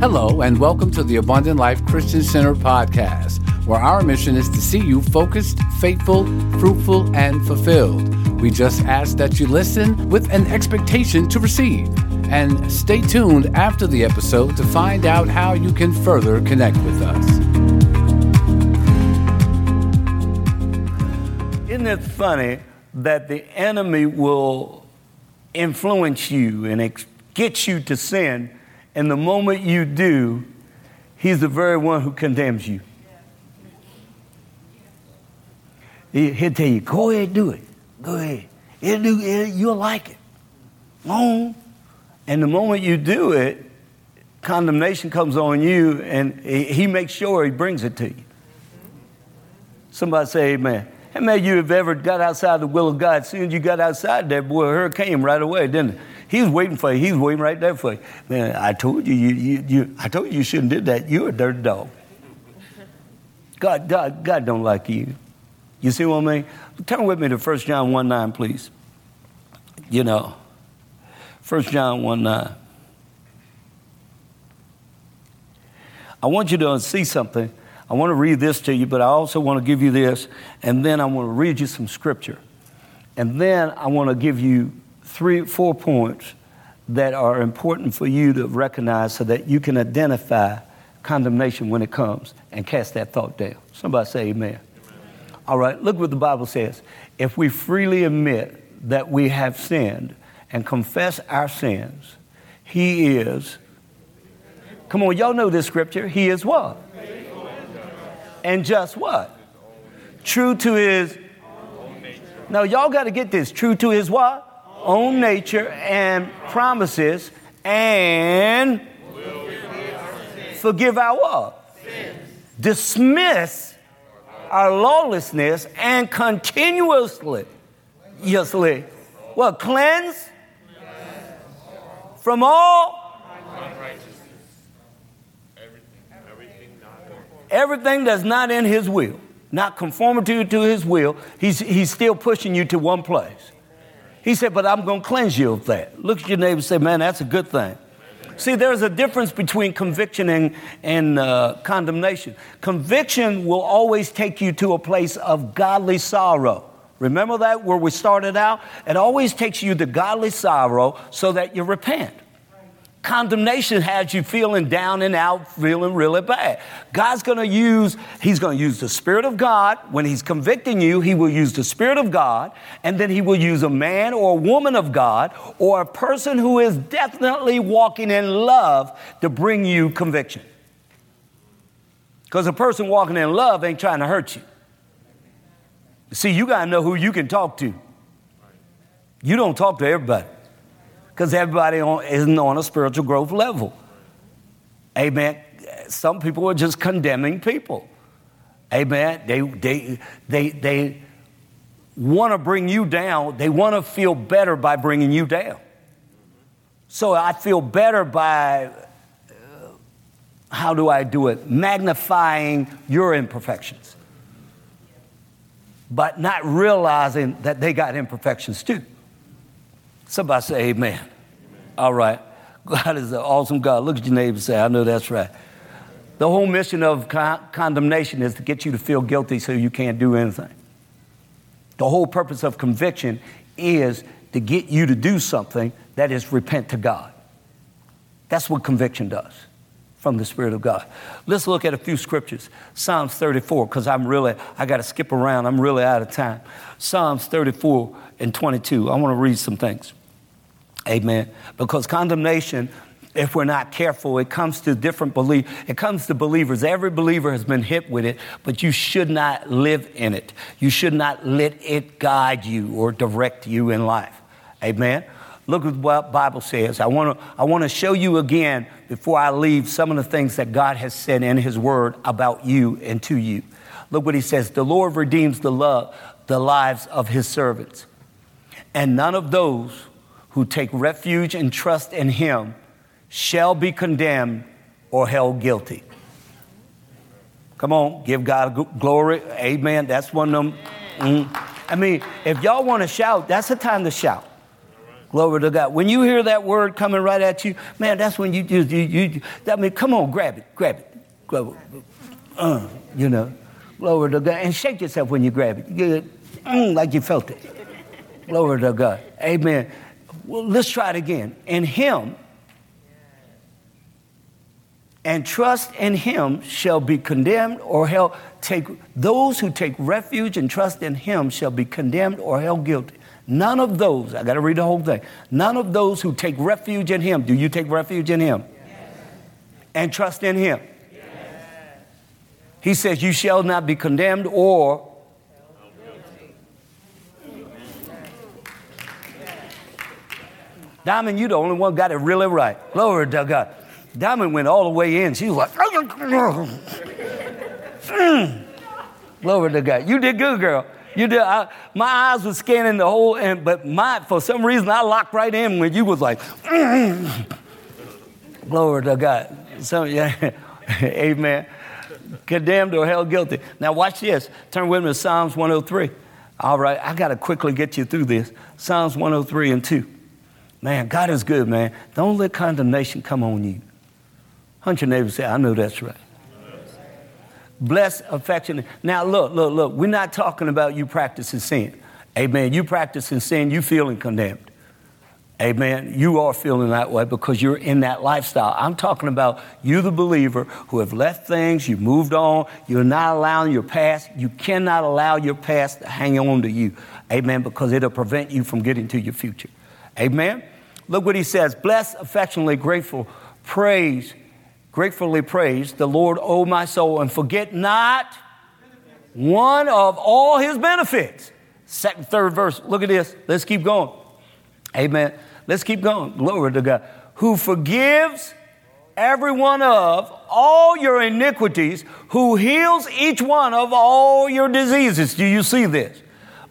Hello, and welcome to the Abundant Life Christian Center podcast, where our mission is to see you focused, faithful, fruitful, and fulfilled. We just ask that you listen with an expectation to receive. And stay tuned after the episode to find out how you can further connect with us. Isn't it funny that the enemy will influence you and get you to sin? And the moment you do, he's the very one who condemns you. He, will tell you, go ahead, do it. Go ahead. It'll do, it, you'll like it. Go And the moment you do it, condemnation comes on you, and he makes sure he brings it to you. Somebody say amen. How many of you have ever got outside the will of God? As soon as you got outside there, boy, her came right away, didn't it? He was waiting for you. He was waiting right there for you. Man, I told you, you, you, you I told you you shouldn't did that. You're a dirty dog. God, God, God don't like you. You see what I mean? Turn with me to 1 John 1 9, please. You know, 1 John 1 9. I want you to see something. I want to read this to you, but I also want to give you this, and then I want to read you some scripture. And then I want to give you three, four points that are important for you to recognize so that you can identify condemnation when it comes and cast that thought down. Somebody say amen. amen. All right, look what the Bible says. If we freely admit that we have sinned and confess our sins, He is, come on, y'all know this scripture. He is what? And just what? True to His. Now, y'all got to get this. True to His what? Own nature and promises and forgive our what? Dismiss our lawlessness and continuously, yesly, what? Cleanse from all everything that's not in his will, not conforming to, to his will, he's, he's still pushing you to one place. He said, But I'm going to cleanse you of that. Look at your neighbor and say, Man, that's a good thing. See, there's a difference between conviction and, and uh, condemnation. Conviction will always take you to a place of godly sorrow. Remember that where we started out? It always takes you to godly sorrow so that you repent. Condemnation has you feeling down and out, feeling really bad. God's going to use, He's going to use the Spirit of God. When He's convicting you, He will use the Spirit of God, and then He will use a man or a woman of God or a person who is definitely walking in love to bring you conviction. Because a person walking in love ain't trying to hurt you. See, you got to know who you can talk to. You don't talk to everybody because everybody on, isn't on a spiritual growth level. Amen. Some people are just condemning people. Amen. They, they, they, they want to bring you down. They want to feel better by bringing you down. So I feel better by, uh, how do I do it? Magnifying your imperfections, but not realizing that they got imperfections too. Somebody say amen. amen. All right. God is an awesome God. Look at your neighbor and say, I know that's right. The whole mission of con- condemnation is to get you to feel guilty so you can't do anything. The whole purpose of conviction is to get you to do something that is repent to God. That's what conviction does from the Spirit of God. Let's look at a few scriptures. Psalms 34, because I'm really, I got to skip around. I'm really out of time. Psalms 34 and 22. I want to read some things. Amen. Because condemnation, if we're not careful, it comes to different belief. It comes to believers. Every believer has been hit with it, but you should not live in it. You should not let it guide you or direct you in life. Amen. Look at what Bible says. I want to I want to show you again before I leave some of the things that God has said in his word about you and to you. Look what he says. The Lord redeems the love the lives of his servants. And none of those who take refuge and trust in him shall be condemned or held guilty. Come on, give God glory. Amen. That's one of them. Mm. I mean, if y'all want to shout, that's the time to shout. Glory to God. When you hear that word coming right at you, man, that's when you just, you, you, I mean, come on, grab it, grab it. Grab it. Uh, you know, glory to God. And shake yourself when you grab it. You mm, like you felt it. Glory to God. Amen. Well, let's try it again. In Him, and trust in him shall be condemned or held take those who take refuge and trust in him shall be condemned or held guilty None of those, I got to read the whole thing. None of those who take refuge in Him, do you take refuge in Him? Yes. And trust in Him? Yes. He says, You shall not be condemned or. Diamond, you the only one got it really right. Glory to God. Diamond went all the way in. She was like, mm. Glory to God. You did good, girl. You did. I, my eyes were scanning the whole, and but my for some reason I locked right in when you was like, glory to God. So yeah, Amen. Condemned or held guilty. Now watch this. Turn with me to Psalms 103. All right, I got to quickly get you through this. Psalms 103 and 2. Man, God is good, man. Don't let condemnation come on you. Hunt your neighbor say, I know that's right bless affection. Now, look, look, look, we're not talking about you practicing sin. Amen. You practicing sin, you feeling condemned. Amen. You are feeling that way because you're in that lifestyle. I'm talking about you, the believer, who have left things, you moved on, you're not allowing your past, you cannot allow your past to hang on to you. Amen. Because it'll prevent you from getting to your future. Amen. Look what he says bless, affectionately grateful, praise, gratefully praise the Lord, O my soul, and forget not one of all his benefits. Second, third verse. Look at this. Let's keep going. Amen. Let's keep going. Glory to God. Who forgives every one of all your iniquities, who heals each one of all your diseases. Do you see this?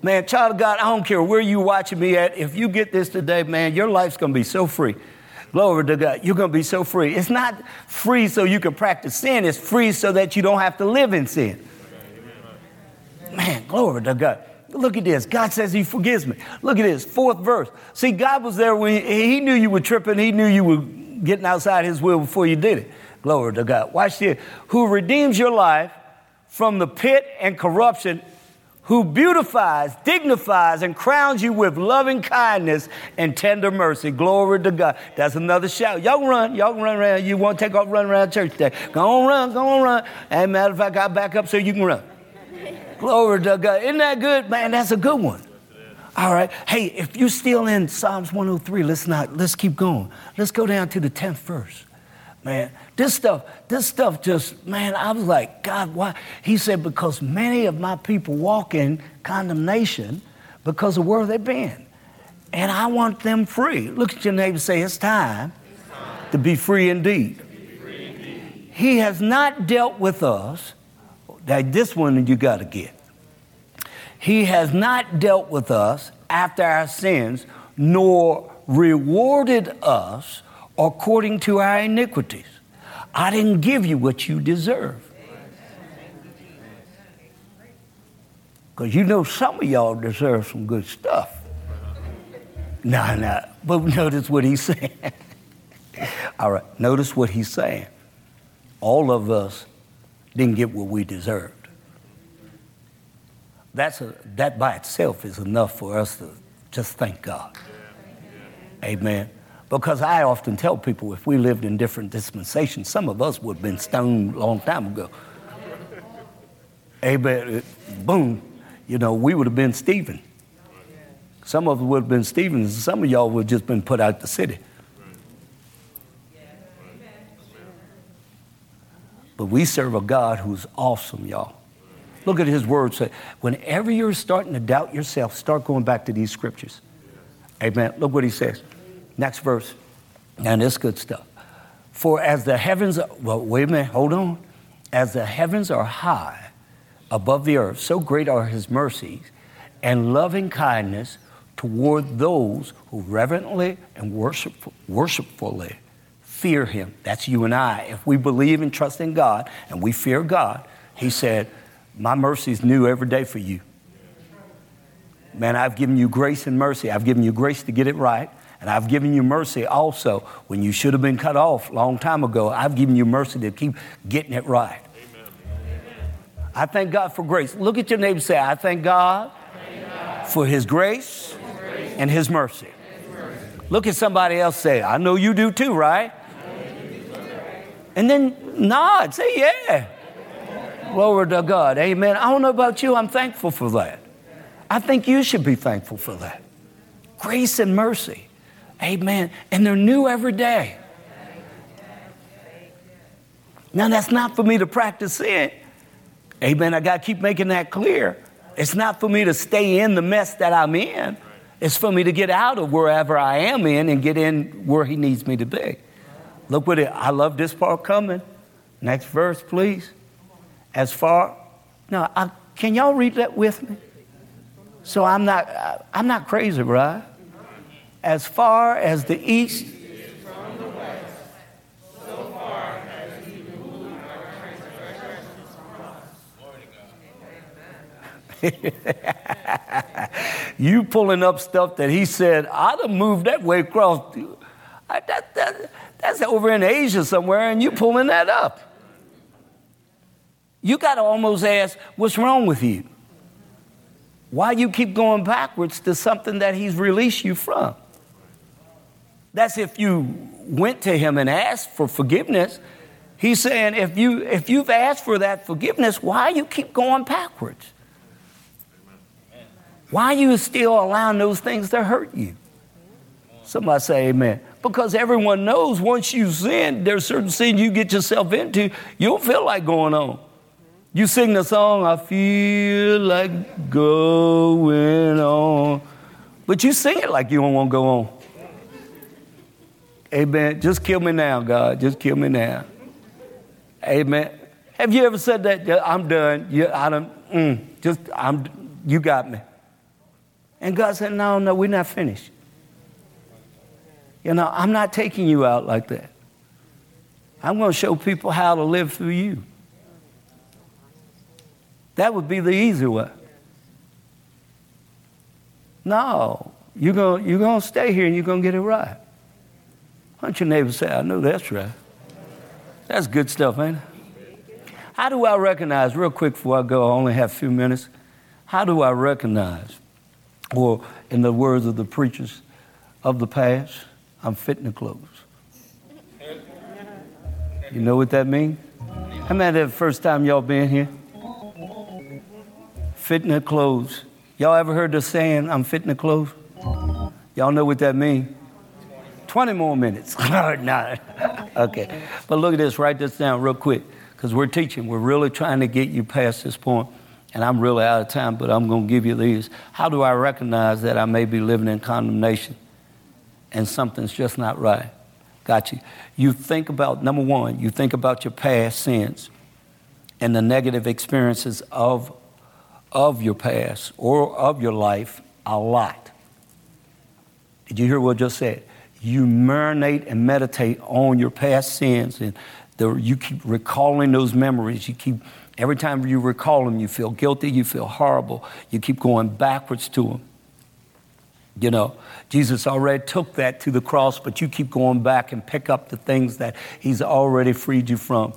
Man, child of God, I don't care where you watching me at. If you get this today, man, your life's going to be so free. Glory to God. You're going to be so free. It's not free so you can practice sin, it's free so that you don't have to live in sin. Man, glory to God. Look at this. God says He forgives me. Look at this, fourth verse. See, God was there when He, he knew you were tripping, He knew you were getting outside His will before you did it. Glory to God. Watch this. Who redeems your life from the pit and corruption who beautifies, dignifies, and crowns you with loving kindness and tender mercy. Glory to God. That's another shout. Y'all run. Y'all run around. You want to take off run around church today. Go on, run. Go on, run. And matter of fact, I'll back up so you can run. Glory to God. Isn't that good? Man, that's a good one. All right. Hey, if you're still in Psalms 103, let's not, let's keep going. Let's go down to the 10th verse man. This stuff, this stuff just, man, I was like, God, why? He said, because many of my people walk in condemnation because of where they've been. And I want them free. Look at your neighbor say, it's time, it's time. to be free indeed. Free indeed. He has not dealt with us. That this one you got to get. He has not dealt with us after our sins, nor rewarded us according to our iniquities. I didn't give you what you deserve. Because you know some of y'all deserve some good stuff. No, no. But notice what he's saying. All right, notice what he's saying. All of us didn't get what we deserved. That's a, that by itself is enough for us to just thank God. Amen. Because I often tell people if we lived in different dispensations, some of us would have been stoned a long time ago. Amen. Uh, boom. You know, we would have been Stephen. Some of us would have been Stephen, and some of y'all would have just been put out the city. But we serve a God who's awesome, y'all. Look at his words. Say, whenever you're starting to doubt yourself, start going back to these scriptures. Amen. Look what he says. Next verse. And it's good stuff. For as the heavens, well, wait a minute, hold on. As the heavens are high above the earth, so great are his mercies and loving kindness toward those who reverently and worship, worshipfully fear him. That's you and I. If we believe and trust in God and we fear God, he said, My mercy is new every day for you. Man, I've given you grace and mercy. I've given you grace to get it right And I've given you mercy also when you should have been cut off a long time ago. I've given you mercy to keep getting it right. Amen. I thank God for grace. Look at your neighbor and say, I thank God, for his grace, and his mercy. Look at somebody else say, I know you do too, right? And then nod, say, yeah. Glory to God. Amen. I don't know about you, I'm thankful for that. I think you should be thankful for that. Grace and mercy. Amen. And they're new every day. Now, that's not for me to practice in. Amen. I got to keep making that clear. It's not for me to stay in the mess that I'm in. It's for me to get out of wherever I am in and get in where He needs me to be. Look what it, I love this part coming. Next verse, please. As far, now, I, can y'all read that with me? So I'm not, I'm not crazy, right? As far as the east you pulling up stuff that he said, I'd have moved that way across. That, that, that's over in Asia somewhere, and you pulling that up. You got to almost ask, what's wrong with you? Why you keep going backwards to something that he's released you from? That's if you went to him and asked for forgiveness. He's saying, if, you, if you've asked for that forgiveness, why you keep going backwards? Why you still allowing those things to hurt you? Somebody say amen. Because everyone knows once you sin, there's certain sin you get yourself into, you don't feel like going on. You sing the song, I feel like going on. But you sing it like you don't want to go on. Amen. Just kill me now, God. Just kill me now. Amen. Have you ever said that? I'm done. I don't, mm, just, I'm, you got me. And God said, No, no, we're not finished. You know, I'm not taking you out like that. I'm going to show people how to live through you. That would be the easy way. No, you're going you're going to stay here and you're going to get it right. Why don't your neighbor say, I know that's right? That's good stuff, ain't it? How do I recognize, real quick before I go, I only have a few minutes. How do I recognize or, in the words of the preachers of the past, I'm fitting the clothes. You know what that means? How many the first time y'all been here? Fitting the clothes. Y'all ever heard the saying, I'm fitting the clothes? Y'all know what that means? 20 more minutes. no. okay. But look at this, write this down real quick because we're teaching. We're really trying to get you past this point and I'm really out of time, but I'm going to give you these. How do I recognize that I may be living in condemnation and something's just not right? Got you. You think about, number one, you think about your past sins and the negative experiences of, of your past or of your life a lot. Did you hear what I just said? You marinate and meditate on your past sins and the, you keep recalling those memories. You keep Every time you recall them, you feel guilty, you feel horrible, you keep going backwards to them. You know, Jesus already took that to the cross, but you keep going back and pick up the things that He's already freed you from.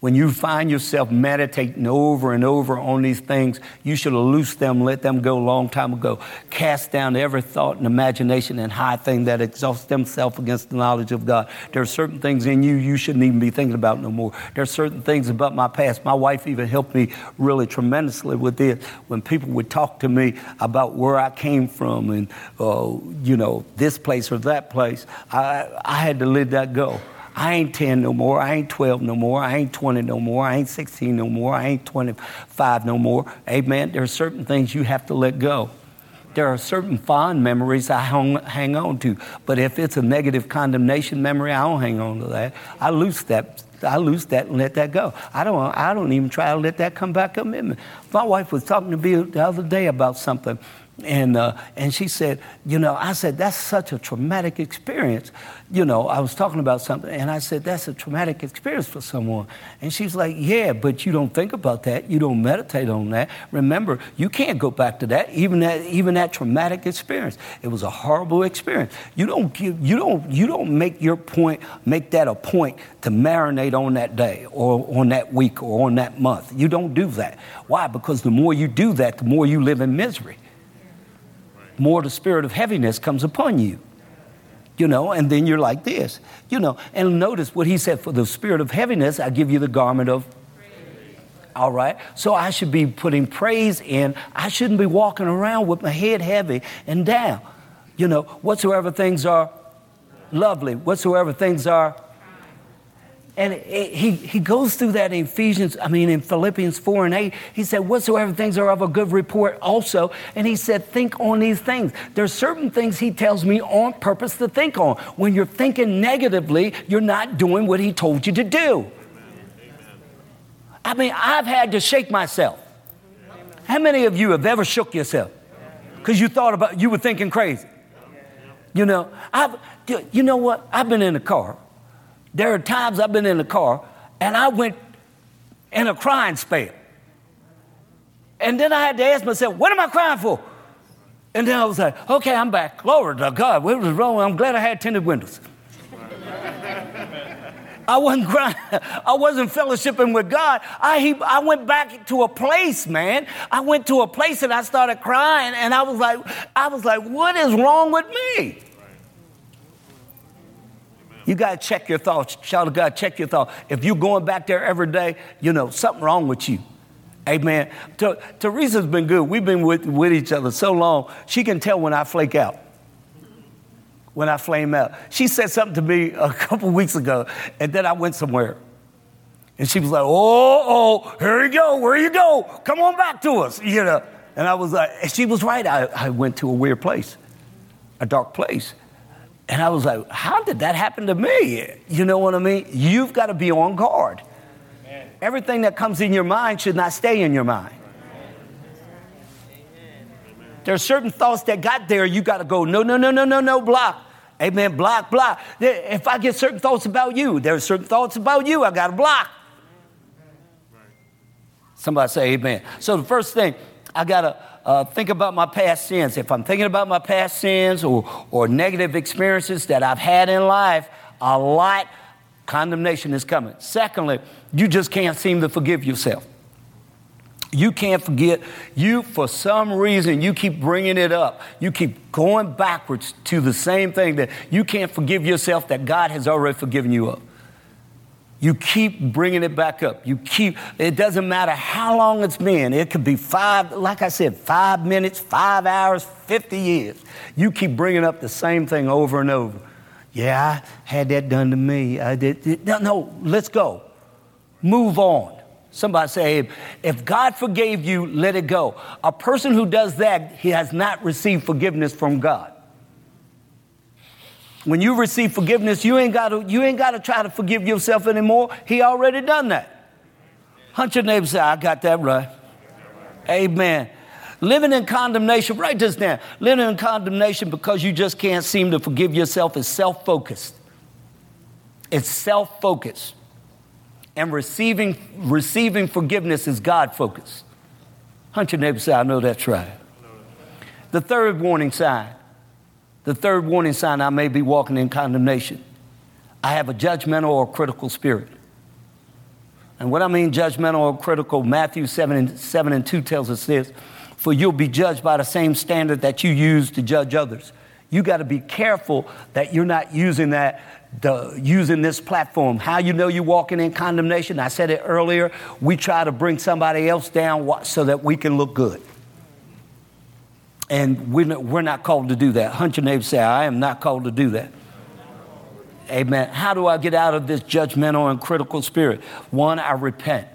When you find yourself meditating over and over on these things, you should have loosed them, let them go a long time ago. Cast down every thought and imagination and high thing that exalts themselves against the knowledge of God. There are certain things in you you shouldn't even be thinking about no more. There are certain things about my past. My wife even helped me really tremendously with this. When people would talk to me about where I came from and, uh, you know, this place or that place, I, I had to let that go. I ain't 10 no more. I ain't 12 no more. I ain't 20 no more. I ain't 16 no more. I ain't 25 no more. Amen. There are certain things you have to let go. There are certain fond memories I hang, hang on to. But if it's a negative condemnation memory, I don't hang on to that. I lose that I lose that and let that go. I don't, I don't even try to let that come back up. My wife was talking to me the other day about something And, uh, and she said, You know, I said, That's such a traumatic experience. You know, I was talking about something, and I said, That's a traumatic experience for someone. And she's like, Yeah, but you don't think about that. You don't meditate on that. Remember, you can't go back to that, even that, even that traumatic experience. It was a horrible experience. You don't, give, you, don't, you don't make your point, make that a point to marinate on that day or on that week or on that month. You don't do that. Why? Because the more you do that, the more you live in misery more the spirit of heaviness comes upon you. You know, and then you're like this, you know. And notice what he said for the spirit of heaviness, I give you the garment of all right? So I should be putting praise in. I shouldn't be walking around with my head heavy and down. You know, whatsoever things are lovely, whatsoever things are and he, he goes through that in Ephesians, I mean, in Philippians 4 and 8. He said, Whatsoever things are of a good report also. And he said, Think on these things. There's certain things he tells me on purpose to think on. When you're thinking negatively, you're not doing what he told you to do. I mean, I've had to shake myself. How many of you have ever shook yourself? Because you thought about, you were thinking crazy. You know, I've, you know what? I've been in the car there are times I've been in the car and I went in a crying spell. And then I had to ask myself, what am I crying for? And then I was like, okay, I'm back. Glory to God. What was wrong? I'm glad I had tinted windows. I wasn't crying. I wasn't fellowshipping with God. I, he, I went back to a place, man. I went to a place and I started crying, and I was like, I was like, what is wrong with me? You got to check your thoughts. Child of God, check your thoughts. If you're going back there every day, you know, something wrong with you. Amen. Teresa's been good. We've been with, with each other so long, she can tell when I flake out. When I flame out. She said something to me a couple weeks ago, and then I went somewhere. And she was like, oh, oh, here you go. Where you go? Come on back to us, you know. And I was like, she was right. I, I went to a weird place, a dark place. And I was like, how did that happen to me? You know what I mean? You've got to be on guard. Amen. Everything that comes in your mind should not stay in your mind. There are certain thoughts that got there, you got to go, no, no, no, no, no, no, block. Amen, block, block. If I get certain thoughts about you, there are certain thoughts about you, I got to block. Somebody say amen. So the first thing, I got to uh, think about my past sins. If I'm thinking about my past sins or, or negative experiences that I've had in life, a lot, condemnation is coming. Secondly, you just can't seem to forgive yourself. You can't forget. You, for some reason, you keep bringing it up. You keep going backwards to the same thing that you can't forgive yourself that God has already forgiven you of. You keep bringing it back up. You keep, it doesn't matter how long it's been. It could be five, like I said, five minutes, five hours, 50 years. You keep bringing up the same thing over and over. Yeah, I had that done to me. I did. No, no, let's go. Move on. Somebody say, if God forgave you, let it go. A person who does that, he has not received forgiveness from God. When you receive forgiveness, you ain't got to you ain't got to try to forgive yourself anymore. He already done that. Hunt your neighbor say, I got that right. Amen. Living in condemnation, write this down. Living in condemnation because you just can't seem to forgive yourself is self focused. It's self focused. And receiving, receiving forgiveness is God focused. Hunt your neighbor say, I know that's right. The third warning sign the third warning sign I may be walking in condemnation. I have a judgmental or critical spirit. And what I mean judgmental or critical, Matthew 7 and, 7 and 2 tells us this For you'll be judged by the same standard that you use to judge others. You got to be careful that you're not using that, the, using this platform. How you know you're walking in condemnation? I said it earlier. We try to bring somebody else down so that we can look good. And we're not, we're not called to do that. Hunt your neighbor say, I am not called to do that. Amen. How do I get out of this judgmental and critical spirit? One, I repent.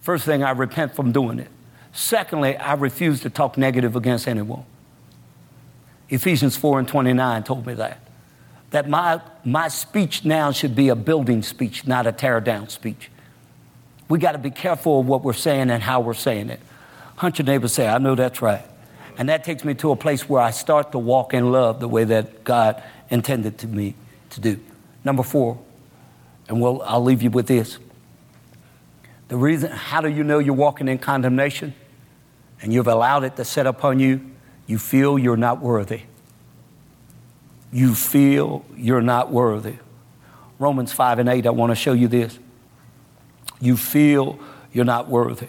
First thing, I repent from doing it. Secondly, I refuse to talk negative against anyone. Ephesians 4 and 29 told me that. That my, my speech now should be a building speech, not a tear down speech. We got to be careful of what we're saying and how we're saying it. Hunt your neighbor say, I know that's right. And that takes me to a place where I start to walk in love the way that God intended to me to do. Number four, and we'll, I'll leave you with this. The reason, how do you know you're walking in condemnation and you've allowed it to set upon you? You feel you're not worthy. You feel you're not worthy. Romans 5 and 8, I want to show you this. You feel you're not worthy.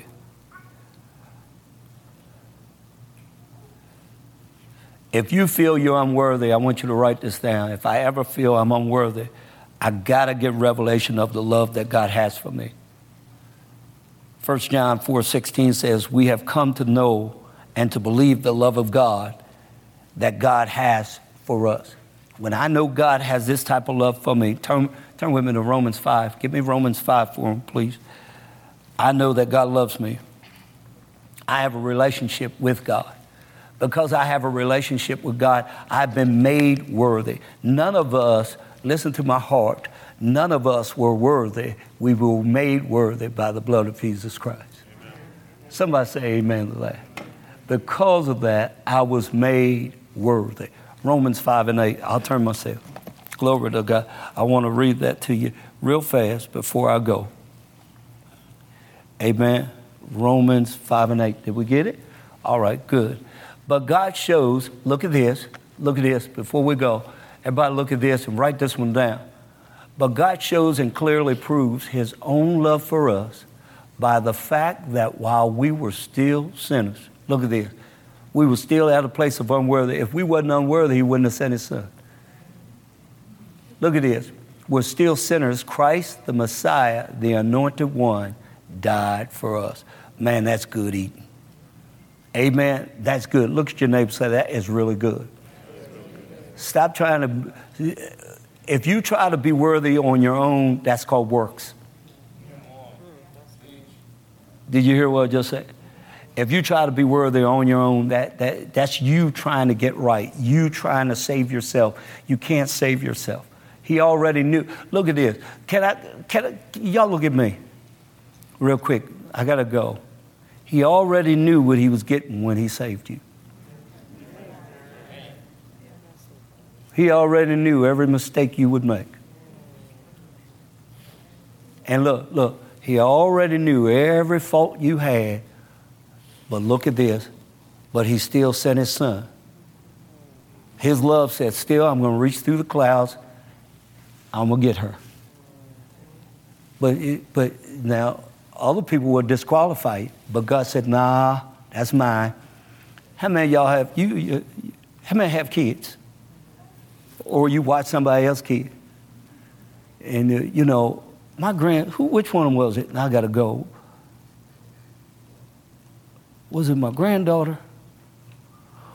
If you feel you're unworthy, I want you to write this down. If I ever feel I'm unworthy, I got to get revelation of the love that God has for me. 1 John 4:16 says, "We have come to know and to believe the love of God that God has for us." When I know God has this type of love for me, turn, turn with me to Romans 5. Give me Romans 5 for him, please. I know that God loves me. I have a relationship with God. Because I have a relationship with God, I've been made worthy. None of us, listen to my heart, none of us were worthy. We were made worthy by the blood of Jesus Christ. Amen. Somebody say amen to that. Because of that, I was made worthy. Romans 5 and 8. I'll turn myself. Glory to God. I want to read that to you real fast before I go. Amen. Romans 5 and 8. Did we get it? All right, good. But God shows, look at this, look at this before we go. Everybody look at this and write this one down. But God shows and clearly proves his own love for us by the fact that while we were still sinners, look at this, we were still at a place of unworthy. If we wasn't unworthy, he wouldn't have sent his son. Look at this. We're still sinners. Christ, the Messiah, the anointed one, died for us. Man, that's good eating. Amen. That's good. Look at your neighbor say, that is really good. Stop trying to, if you try to be worthy on your own, that's called works. Did you hear what I just said? If you try to be worthy on your own, that, that, that's you trying to get right. You trying to save yourself. You can't save yourself. He already knew. Look at this. Can I, can I, y'all look at me real quick. I got to go. He already knew what he was getting when he saved you. He already knew every mistake you would make. And look, look, he already knew every fault you had. But look at this. But he still sent his son. His love said, Still, I'm going to reach through the clouds. I'm going to get her. But, it, but now, other people were disqualified, but God said, nah, that's mine. How many y'all have, you, you, how many have kids? Or you watch somebody else's kid? And, uh, you know, my grand, who, which one was it? And I got to go. Was it my granddaughter?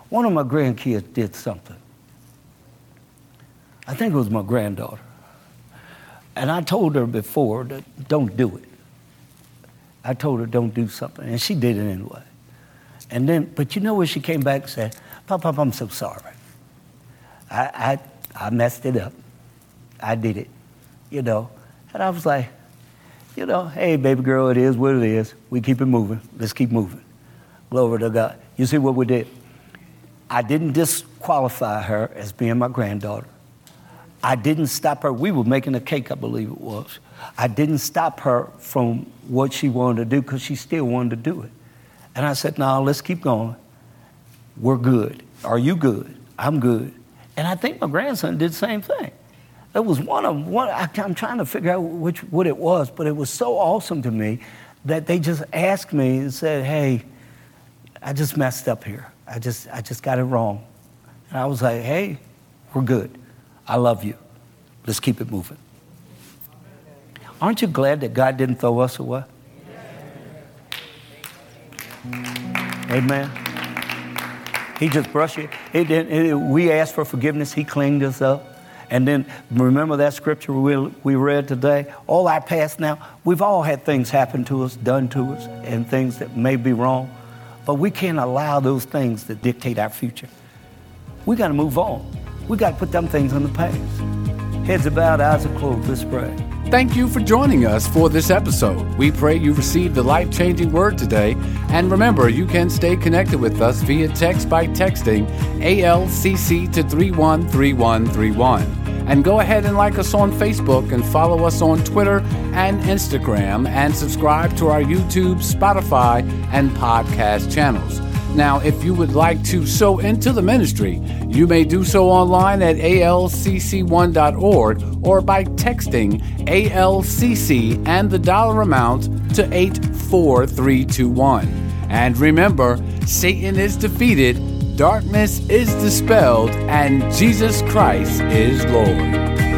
One of my grandkids did something. I think it was my granddaughter. And I told her before that don't do it. I told her don't do something, and she did it anyway. And then, but you know when she came back and said, Pop, Pop, I'm so sorry. I, I, I messed it up. I did it, you know. And I was like, you know, hey, baby girl, it is what it is. We keep it moving. Let's keep moving. Glory to God. You see what we did? I didn't disqualify her as being my granddaughter. I didn't stop her. We were making a cake, I believe it was. I didn't stop her from what she wanted to do because she still wanted to do it. And I said, no, let's keep going. We're good. Are you good? I'm good. And I think my grandson did the same thing. It was one of one. I, am trying to figure out which what it was, but it was so awesome to me that they just asked me and said, "Hey, I just messed up here. I just I just got it wrong." And I was like, "Hey, we're good. I love you. Let's keep it moving." Aren't you glad that God didn't throw us away? Amen. He just brushed it. We asked for forgiveness. He cleaned us up. And then remember that scripture we, we read today? All our past now, we've all had things happen to us, done to us, and things that may be wrong. But we can't allow those things to dictate our future. We got to move on. We got to put them things in the past. Heads bowed, eyes are closed. Let's pray. Thank you for joining us for this episode. We pray you received the life changing word today. And remember, you can stay connected with us via text by texting ALCC to 313131. And go ahead and like us on Facebook and follow us on Twitter and Instagram and subscribe to our YouTube, Spotify, and podcast channels. Now, if you would like to sow into the ministry, you may do so online at alcc1.org or by texting ALCC and the dollar amount to 84321. And remember, Satan is defeated, darkness is dispelled, and Jesus Christ is Lord.